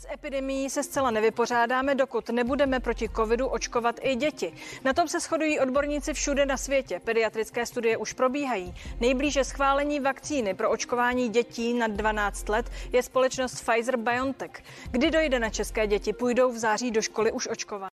S epidemií se zcela nevypořádáme, dokud nebudeme proti covidu očkovat i děti. Na tom se shodují odborníci všude na světě. Pediatrické studie už probíhají. Nejblíže schválení vakcíny pro očkování dětí nad 12 let je společnost Pfizer BioNTech. Kdy dojde na české děti, půjdou v září do školy už očkovat.